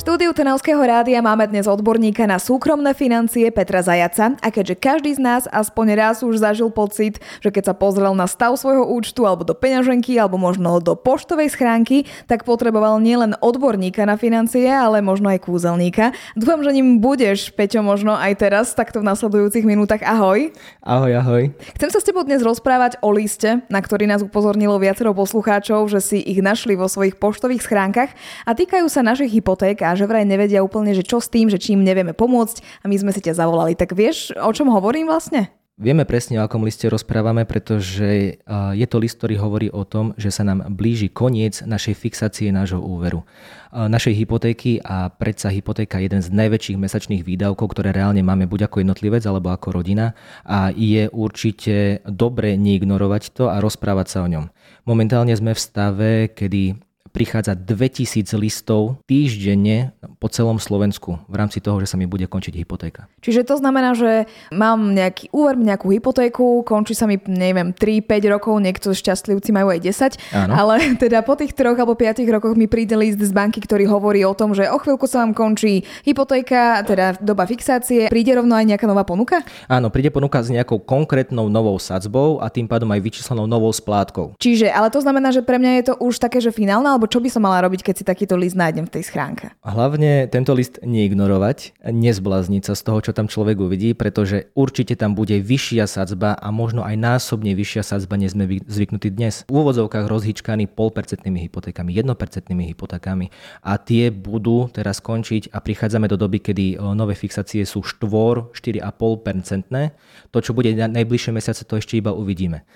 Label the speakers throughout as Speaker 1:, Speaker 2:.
Speaker 1: štúdiu Trnavského rádia máme dnes odborníka na súkromné financie Petra Zajaca a keďže každý z nás aspoň raz už zažil pocit, že keď sa pozrel na stav svojho účtu alebo do peňaženky alebo možno do poštovej schránky, tak potreboval nielen odborníka na financie, ale možno aj kúzelníka. Dúfam, že ním budeš, Peťo, možno aj teraz, takto v nasledujúcich minútach. Ahoj.
Speaker 2: Ahoj, ahoj.
Speaker 1: Chcem sa s tebou dnes rozprávať o liste, na ktorý nás upozornilo viacero poslucháčov, že si ich našli vo svojich poštových schránkach a týkajú sa našich hypoték a že vraj nevedia úplne, že čo s tým, že čím nevieme pomôcť a my sme si ťa zavolali. Tak vieš, o čom hovorím vlastne?
Speaker 2: Vieme presne, o akom liste rozprávame, pretože je to list, ktorý hovorí o tom, že sa nám blíži koniec našej fixácie nášho úveru. Našej hypotéky a predsa hypotéka je jeden z najväčších mesačných výdavkov, ktoré reálne máme buď ako jednotlivec alebo ako rodina a je určite dobre neignorovať to a rozprávať sa o ňom. Momentálne sme v stave, kedy prichádza 2000 listov týždenne po celom Slovensku v rámci toho, že sa mi bude končiť hypotéka.
Speaker 1: Čiže to znamená, že mám nejaký úver, nejakú hypotéku, končí sa mi, neviem, 3-5 rokov, niekto šťastlivci majú aj 10, Áno. ale teda po tých 3 alebo 5 rokoch mi príde list z banky, ktorý hovorí o tom, že o chvíľku sa vám končí hypotéka, teda doba fixácie, príde rovno aj nejaká nová ponuka?
Speaker 2: Áno, príde ponuka s nejakou konkrétnou novou sadzbou a tým pádom aj vyčíslenou novou splátkou.
Speaker 1: Čiže, ale to znamená, že pre mňa je to už také, že finálne, alebo čo by som mala robiť, keď si takýto list nájdem v tej schránke?
Speaker 2: Hlavne tento list neignorovať, nezblázniť sa z toho, čo tam človek uvidí, pretože určite tam bude vyššia sadzba a možno aj násobne vyššia sadzba, než sme zvyknutí dnes. V úvodzovkách rozhýčkaní polpercentnými hypotékami, jednopercentnými hypotékami a tie budú teraz skončiť a prichádzame do doby, kedy nové fixácie sú 4, 4,5 percentné. To, čo bude na najbližšie mesiace, to ešte iba uvidíme.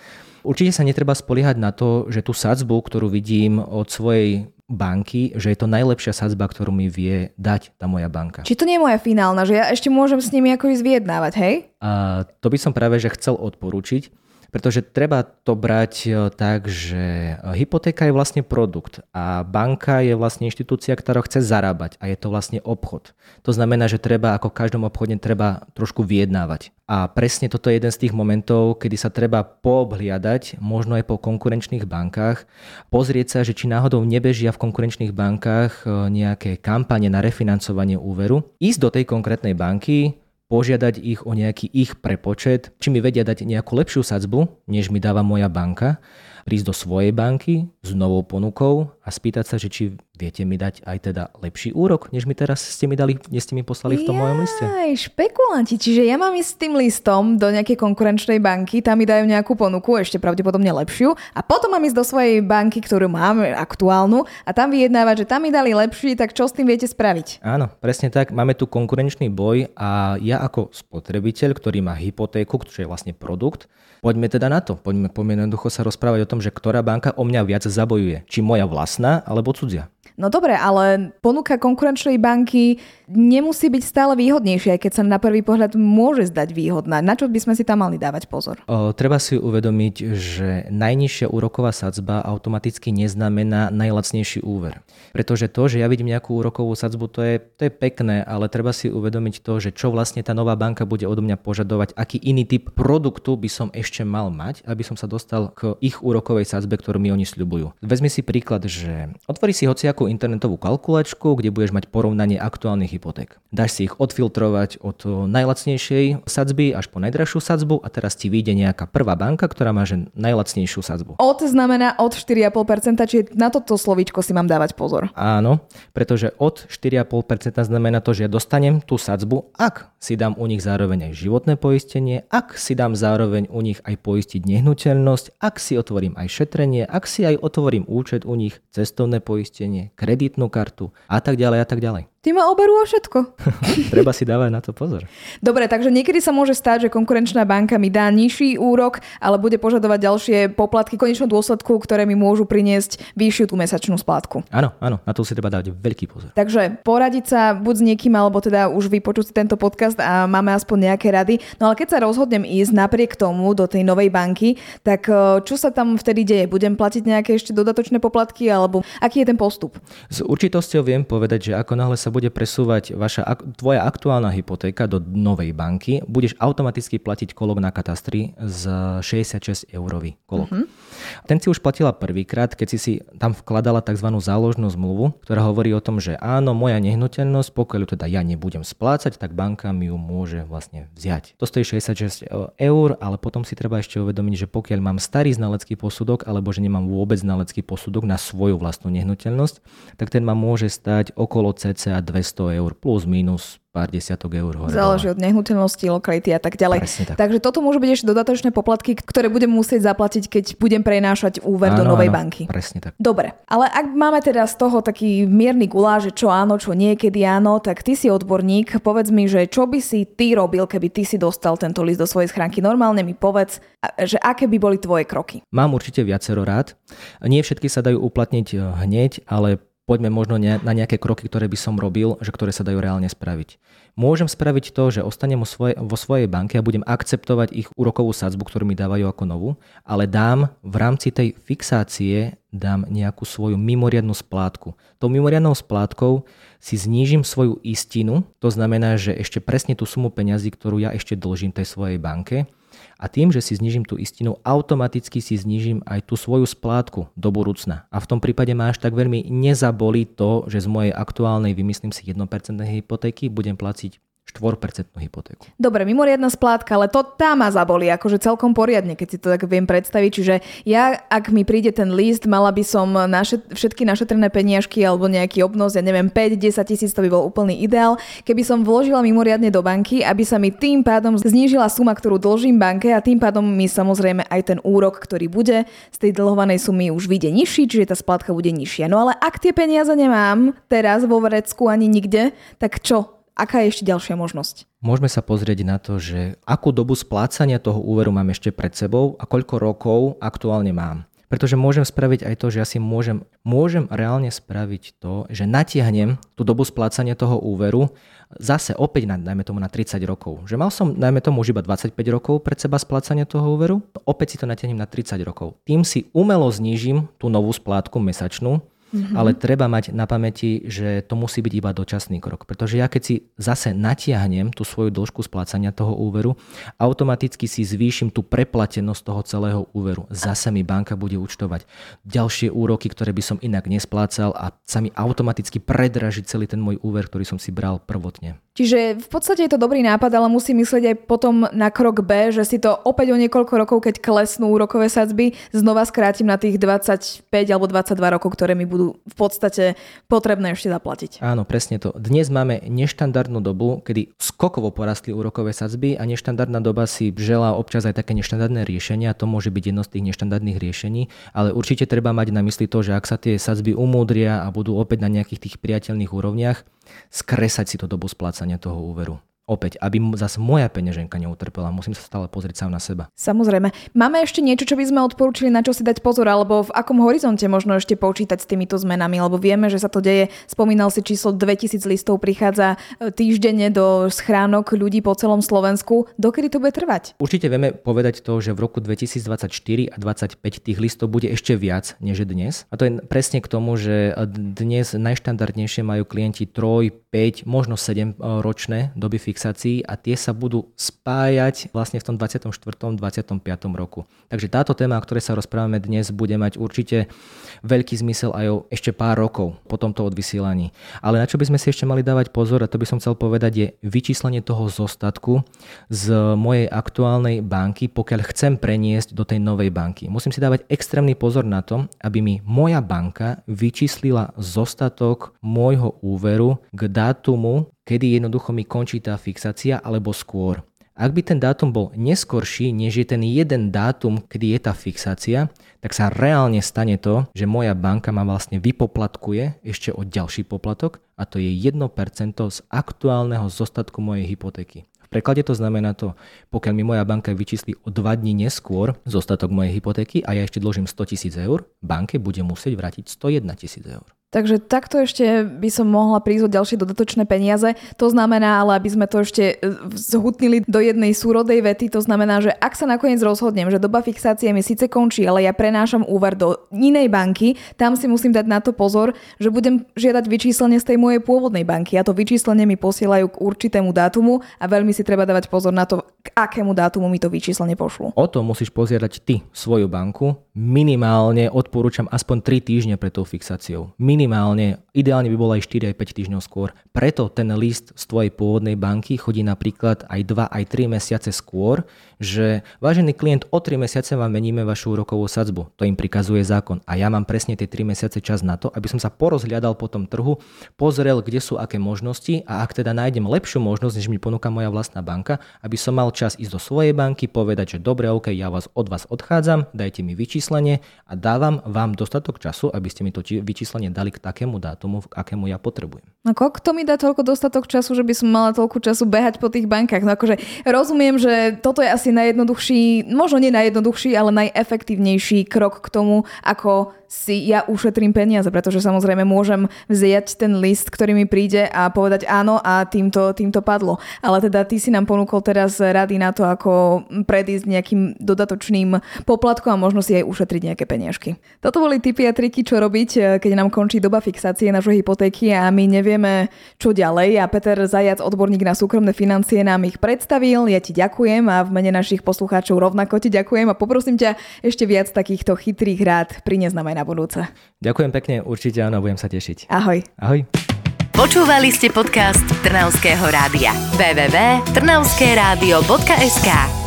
Speaker 2: Určite sa netreba spoliehať na to, že tú sadzbu, ktorú vidím od svojej banky, že je to najlepšia sadzba, ktorú mi vie dať tá moja banka.
Speaker 1: Či to nie je moja finálna, že ja ešte môžem s nimi ako ísť vyjednávať, hej?
Speaker 2: A to by som práve že chcel odporúčiť, pretože treba to brať e, tak, že hypotéka je vlastne produkt a banka je vlastne inštitúcia, ktorá chce zarábať a je to vlastne obchod. To znamená, že treba ako v každom obchode treba trošku vyjednávať. A presne toto je jeden z tých momentov, kedy sa treba poobhliadať, možno aj po konkurenčných bankách, pozrieť sa, že či náhodou nebežia v konkurenčných bankách e, nejaké kampane na refinancovanie úveru, ísť do tej konkrétnej banky, požiadať ich o nejaký ich prepočet, či mi vedia dať nejakú lepšiu sadzbu, než mi dáva moja banka prísť do svojej banky s novou ponukou a spýtať sa, že či viete mi dať aj teda lepší úrok, než mi teraz ste mi dali, než ste mi poslali v tom Jaj, mojom liste.
Speaker 1: Aj špekulanti, čiže ja mám ísť s tým listom do nejakej konkurenčnej banky, tam mi dajú nejakú ponuku, ešte pravdepodobne lepšiu a potom mám ísť do svojej banky, ktorú mám aktuálnu a tam vyjednávať, že tam mi dali lepší, tak čo s tým viete spraviť?
Speaker 2: Áno, presne tak. Máme tu konkurenčný boj a ja ako spotrebiteľ, ktorý má hypotéku, čo je vlastne produkt, poďme teda na to. Poďme, poďme jednoducho sa rozprávať o tom, že ktorá banka o mňa viac zabojuje. Či moja vlastná alebo cudzia.
Speaker 1: No dobre, ale ponuka konkurenčnej banky nemusí byť stále výhodnejšia, aj keď sa na prvý pohľad môže zdať výhodná. Na čo by sme si tam mali dávať pozor?
Speaker 2: O, treba si uvedomiť, že najnižšia úroková sadzba automaticky neznamená najlacnejší úver. Pretože to, že ja vidím nejakú úrokovú sadzbu, to je, to je pekné, ale treba si uvedomiť to, že čo vlastne tá nová banka bude odo mňa požadovať, aký iný typ produktu by som ešte mal mať, aby som sa dostal k ich úrokovej sadzbe, ktorú mi oni sľubujú. Vezmi si príklad, že otvorí si hociakú nejakú internetovú kalkulačku, kde budeš mať porovnanie aktuálnych hypoték. Dáš si ich odfiltrovať od najlacnejšej sadzby až po najdražšiu sadzbu a teraz ti vyjde nejaká prvá banka, ktorá má že najlacnejšiu sadzbu.
Speaker 1: Od znamená od 4,5%, čiže na toto slovíčko si mám dávať pozor.
Speaker 2: Áno, pretože od 4,5% znamená to, že ja dostanem tú sadzbu, ak si dám u nich zároveň aj životné poistenie, ak si dám zároveň u nich aj poistiť nehnuteľnosť, ak si otvorím aj šetrenie, ak si aj otvorím účet u nich, cestovné poistenie, kreditnú kartu a tak ďalej a tak ďalej.
Speaker 1: Ty ma oberú o všetko.
Speaker 2: Treba si dávať na to pozor.
Speaker 1: Dobre, takže niekedy sa môže stať, že konkurenčná banka mi dá nižší úrok, ale bude požadovať ďalšie poplatky konečnom dôsledku, ktoré mi môžu priniesť vyššiu tú mesačnú splátku.
Speaker 2: Áno, áno, na to si treba dať veľký pozor.
Speaker 1: Takže poradiť sa buď s niekým, alebo teda už vypočuť si tento podcast a máme aspoň nejaké rady. No ale keď sa rozhodnem ísť napriek tomu do tej novej banky, tak e, čo sa tam vtedy deje? Budem platiť nejaké ešte dodatočné poplatky, alebo aký je ten postup?
Speaker 2: S určitosťou viem povedať, že ako náhle sa bude presúvať vaša, tvoja aktuálna hypotéka do novej banky, budeš automaticky platiť kolok na katastri z 66 eurový kolok. Uh-huh. Ten si už platila prvýkrát, keď si si tam vkladala tzv. záložnú zmluvu, ktorá hovorí o tom, že áno, moja nehnuteľnosť, pokiaľ teda ja nebudem splácať, tak banka mi ju môže vlastne vziať. To stojí 66 eur, ale potom si treba ešte uvedomiť, že pokiaľ mám starý znalecký posudok alebo že nemám vôbec znalecký posudok na svoju vlastnú nehnuteľnosť, tak ten ma môže stať okolo cca 200 eur plus minus pár desiatok eur hore.
Speaker 1: Záleží od nehnuteľnosti, lokality a tak ďalej. tak. Takže toto môžu byť ešte dodatočné poplatky, ktoré budem musieť zaplatiť, keď budem prenášať úver áno, do novej áno, banky.
Speaker 2: Presne tak.
Speaker 1: Dobre, ale ak máme teda z toho taký mierny guláš, čo áno, čo niekedy áno, tak ty si odborník, povedz mi, že čo by si ty robil, keby ty si dostal tento list do svojej schránky. Normálne mi povedz, že aké by boli tvoje kroky.
Speaker 2: Mám určite viacero rád. Nie všetky sa dajú uplatniť eh, hneď, ale poďme možno na nejaké kroky, ktoré by som robil, že ktoré sa dajú reálne spraviť. Môžem spraviť to, že ostanem vo svojej, vo svojej banke a budem akceptovať ich úrokovú sadzbu, ktorú mi dávajú ako novú, ale dám v rámci tej fixácie dám nejakú svoju mimoriadnú splátku. Tou mimoriadnou splátkou si znížim svoju istinu, to znamená, že ešte presne tú sumu peňazí, ktorú ja ešte dlžím tej svojej banke, a tým, že si znižím tú istinu, automaticky si znižím aj tú svoju splátku do budúcna. A v tom prípade ma až tak veľmi nezabolí to, že z mojej aktuálnej, vymyslím si 1% hypotéky, budem platiť 4% hypotéku.
Speaker 1: Dobre, mimoriadna splátka, ale to tá ma zabolí, akože celkom poriadne, keď si to tak viem predstaviť. Čiže ja, ak mi príde ten list, mala by som naše, všetky našetrené peniažky alebo nejaký obnos, ja neviem, 5-10 tisíc, to by bol úplný ideál. Keby som vložila mimoriadne do banky, aby sa mi tým pádom znížila suma, ktorú dlžím banke a tým pádom mi samozrejme aj ten úrok, ktorý bude z tej dlhovanej sumy už vyjde nižší, čiže tá splátka bude nižšia. No ale ak tie peniaze nemám teraz vo Vrecku ani nikde, tak čo? Aká je ešte ďalšia možnosť?
Speaker 2: Môžeme sa pozrieť na to, že akú dobu splácania toho úveru mám ešte pred sebou a koľko rokov aktuálne mám. Pretože môžem spraviť aj to, že ja si môžem, môžem reálne spraviť to, že natiahnem tú dobu splácania toho úveru zase opäť na, najmä tomu na 30 rokov. Že mal som najmä tomu už iba 25 rokov pred seba splácania toho úveru, opäť si to natiahnem na 30 rokov. Tým si umelo znížim tú novú splátku mesačnú, Mm-hmm. Ale treba mať na pamäti, že to musí byť iba dočasný krok. Pretože ja keď si zase natiahnem tú svoju dĺžku splácania toho úveru, automaticky si zvýšim tú preplatenosť toho celého úveru. Zase mi banka bude účtovať ďalšie úroky, ktoré by som inak nesplácal a sa mi automaticky predraží celý ten môj úver, ktorý som si bral prvotne.
Speaker 1: Čiže v podstate je to dobrý nápad, ale musím myslieť aj potom na krok B, že si to opäť o niekoľko rokov, keď klesnú úrokové sadzby, znova skrátim na tých 25 alebo 22 rokov, ktoré mi budú v podstate potrebné ešte zaplatiť.
Speaker 2: Áno, presne to. Dnes máme neštandardnú dobu, kedy skokovo porastli úrokové sadzby a neštandardná doba si želá občas aj také neštandardné riešenia. To môže byť jedno z tých neštandardných riešení, ale určite treba mať na mysli to, že ak sa tie sadzby umúdria a budú opäť na nejakých tých priateľných úrovniach, skresať si to dobu splácania toho úveru. Opäť, aby zase moja peňaženka neutrpela, musím sa stále pozrieť sám na seba.
Speaker 1: Samozrejme. Máme ešte niečo, čo by sme odporúčili, na čo si dať pozor, alebo v akom horizonte možno ešte počítať s týmito zmenami, lebo vieme, že sa to deje. Spomínal si číslo 2000 listov prichádza e, týždenne do schránok ľudí po celom Slovensku. Dokedy to bude trvať?
Speaker 2: Určite vieme povedať to, že v roku 2024 a 2025 tých listov bude ešte viac než dnes. A to je presne k tomu, že dnes najštandardnejšie majú klienti 3, 5, možno 7 e, ročné doby fixácií a tie sa budú spájať vlastne v tom 24. 25. roku. Takže táto téma, o ktorej sa rozprávame dnes, bude mať určite veľký zmysel aj o ešte pár rokov po tomto odvysielaní. Ale na čo by sme si ešte mali dávať pozor, a to by som chcel povedať, je vyčíslenie toho zostatku z mojej aktuálnej banky, pokiaľ chcem preniesť do tej novej banky. Musím si dávať extrémny pozor na to, aby mi moja banka vyčíslila zostatok môjho úveru k dátumu, kedy jednoducho mi končí tá fixácia alebo skôr. Ak by ten dátum bol neskorší, než je ten jeden dátum, kedy je tá fixácia, tak sa reálne stane to, že moja banka ma vlastne vypoplatkuje ešte o ďalší poplatok a to je 1% z aktuálneho zostatku mojej hypotéky. V preklade to znamená to, pokiaľ mi moja banka vyčísli o 2 dní neskôr zostatok mojej hypotéky a ja ešte dlžím 100 tisíc eur, banke bude musieť vrátiť 101 tisíc eur.
Speaker 1: Takže takto ešte by som mohla prísť o ďalšie dodatočné peniaze. To znamená, ale aby sme to ešte e, zhutnili do jednej súrodej vety, to znamená, že ak sa nakoniec rozhodnem, že doba fixácie mi síce končí, ale ja prenášam úver do inej banky, tam si musím dať na to pozor, že budem žiadať vyčíslenie z tej mojej pôvodnej banky a to vyčíslenie mi posielajú k určitému dátumu a veľmi si treba dávať pozor na to, k akému dátumu mi to vyčíslenie pošlu.
Speaker 2: O to musíš pozierať ty svoju banku. Minimálne odporúčam aspoň 3 týždne pred tou fixáciou. Minimálne minimálne, ideálne by bolo aj 4 aj 5 týždňov skôr. Preto ten list z tvojej pôvodnej banky chodí napríklad aj 2 aj 3 mesiace skôr, že vážený klient o 3 mesiace vám meníme vašu úrokovú sadzbu. To im prikazuje zákon. A ja mám presne tie 3 mesiace čas na to, aby som sa porozhľadal po tom trhu, pozrel, kde sú aké možnosti a ak teda nájdem lepšiu možnosť, než mi ponúka moja vlastná banka, aby som mal čas ísť do svojej banky, povedať, že dobre, OK, ja vás od vás odchádzam, dajte mi vyčíslenie a dávam vám dostatok času, aby ste mi to vyčíslenie dali k takému dátumu, k akému ja potrebujem.
Speaker 1: No kto mi dá toľko dostatok času, že by som mala toľko času behať po tých bankách? No akože rozumiem, že toto je asi najjednoduchší, možno nie najjednoduchší, ale najefektívnejší krok k tomu, ako si ja ušetrím peniaze, pretože samozrejme môžem vziať ten list, ktorý mi príde a povedať áno a týmto, týmto padlo. Ale teda ty si nám ponúkol teraz rady na to, ako predísť nejakým dodatočným poplatkom a možno si aj ušetriť nejaké peniažky. Toto boli tipy a triky, čo robiť, keď nám končí doba fixácie našej hypotéky a my nevieme, čo ďalej. A Peter Zajac, odborník na súkromné financie, nám ich predstavil. Ja ti ďakujem a v mene našich poslucháčov rovnako ti ďakujem a poprosím ťa ešte viac takýchto chytrých rád priniesť nám aj na budúce.
Speaker 2: Ďakujem pekne, určite áno, budem sa tešiť.
Speaker 1: Ahoj.
Speaker 2: Ahoj.
Speaker 3: Počúvali ste podcast Trnavského rádia. www.trnavskeradio.sk